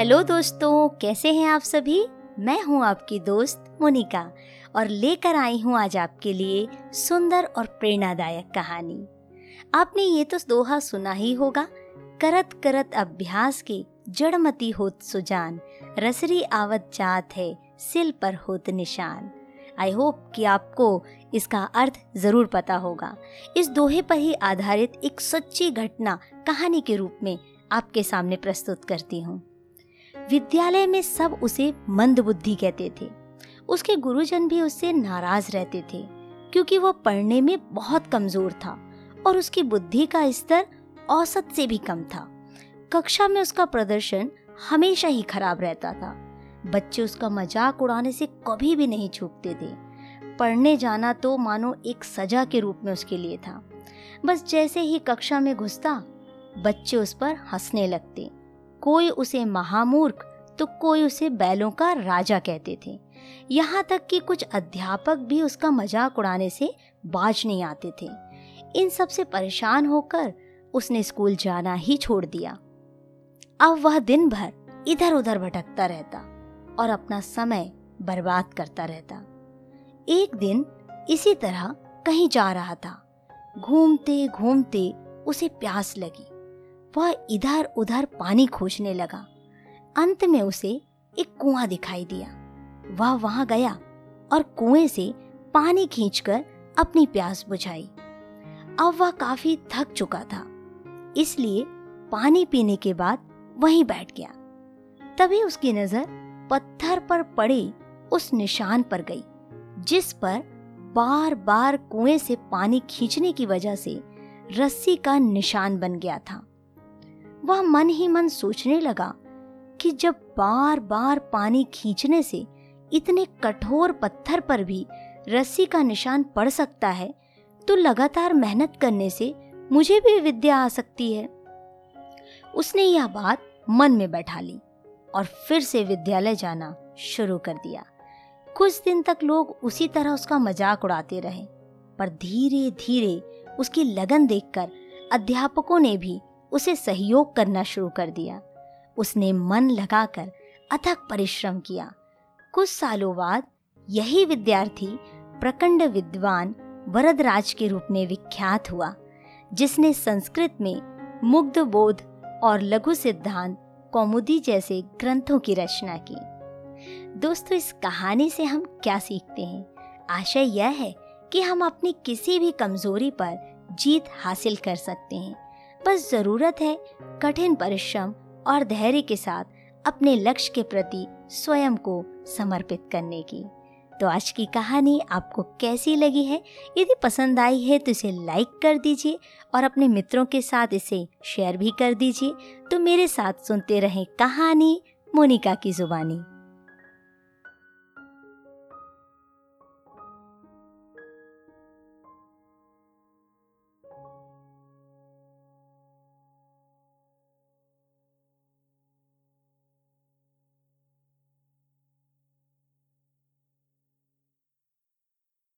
Hello दोस्तों, कैसे हैं आप सभी? मैं हूँ आपकी दोस्त मोनिका और लेकर आई हूँ आज आपके लिए सुंदर और प्रेरणादायक कहानी। आपने ये तो दोहा सुना ही होगा, करत करत अभ्यास के जड़मती होत सुजान, रसरी आवत जात है, सिल पर होत निशान। आई होप कि आपको इसका अर्थ ज़रूर पता होगा। इस दोहे पर ही आधारित एक सच्ची घटना कहानी के रूप में आपके सामने प्रस्तुत करती हूँ। विद्यालय में सब उसे मंद बुद्धि कहते थे। उसके गुरुजन भी उससे नाराज़ रहते थे, क्योंकि वो पढ़ने में बहुत कमज़ोर था और उसकी बुद्धि का स्तर औसत से भी कम था। कक्षा में उसका प्रदर्शन हमेशा ही खराब रहता था। बच्चे उसका मज़ाक उड़ाने से कभी भी नहीं छूटते थे। पढ़ने जाना तो मानो एक सजा के रूप में उसके लिए था। बस जैसे ही कक्षा में घुसता, बच्चे उस पर हंसने लगते। कोई उसे महामूर्ख तो कोई उसे बैलों का राजा कहते थे। यहाँ तक कि कुछ अध्यापक भी उसका मज़ाक उड़ाने से बाज नहीं आते थे। इन सबसे परेशान होकर उसने स्कूल जाना ही छोड़ दिया। अब वह दिन भर इधर उधर भटकता रहता और अपना समय बर्बाद करता रहता। एक दिन इसी तरह कहीं जा रहा था। घूमते घूमते उसे प्यास लगी। वह इधर उधर पानी खोजने लगा। अंत में उसे एक कुआँ दिखाई दिया। वह वहाँ गया और कुएँ से पानी खींचकर अपनी प्यास बुझाई। अब वह काफ़ी थक चुका था, इसलिए पानी पीने के बाद वहीं बैठ गया। तभी उसकी नज़र पत्थर पर पड़े उस निशान पर गई, जिस पर बार बार कुएँ से पानी खींचने की वजह से रस्सी का निशान बन गया था। वह मन ही मन सोचने लगा कि जब बार बार पानी खींचने से इतने कठोर पत्थर पर भी रस्सी का निशान पड़ सकता है तो लगातार मेहनत करने से मुझे भी विद्या आ सकती है। उसने यह बात मन में बैठा ली और फिर से विद्यालय जाना शुरू कर दिया। कुछ दिन तक लोग उसी तरह उसका मज़ाक उड़ाते रहे, पर धीरे धीरे उसकी लगन देखकर अध्यापकों ने भी उसे सहयोग करना शुरू कर दिया। उसने मन लगाकर अथक परिश्रम किया। कुछ सालों बाद यही विद्यार्थी प्रकंड विद्वान वरदराज के रूप में विख्यात हुआ, जिसने संस्कृत में मुग्ध बोध और लघु सिद्धांत कौमुदी जैसे ग्रंथों की रचना की। दोस्तों, इस कहानी से हम क्या सीखते हैं? आशय यह है कि हम अपनी किसी भी कमज़ोरी पर जीत हासिल कर सकते हैं। बस ज़रूरत है कठिन परिश्रम और धैर्य के साथ अपने लक्ष्य के प्रति स्वयं को समर्पित करने की। तो आज की कहानी आपको कैसी लगी है? यदि पसंद आई है तो इसे लाइक कर दीजिए और अपने मित्रों के साथ इसे शेयर भी कर दीजिए। तो मेरे साथ सुनते रहें कहानी मोनिका की जुबानी।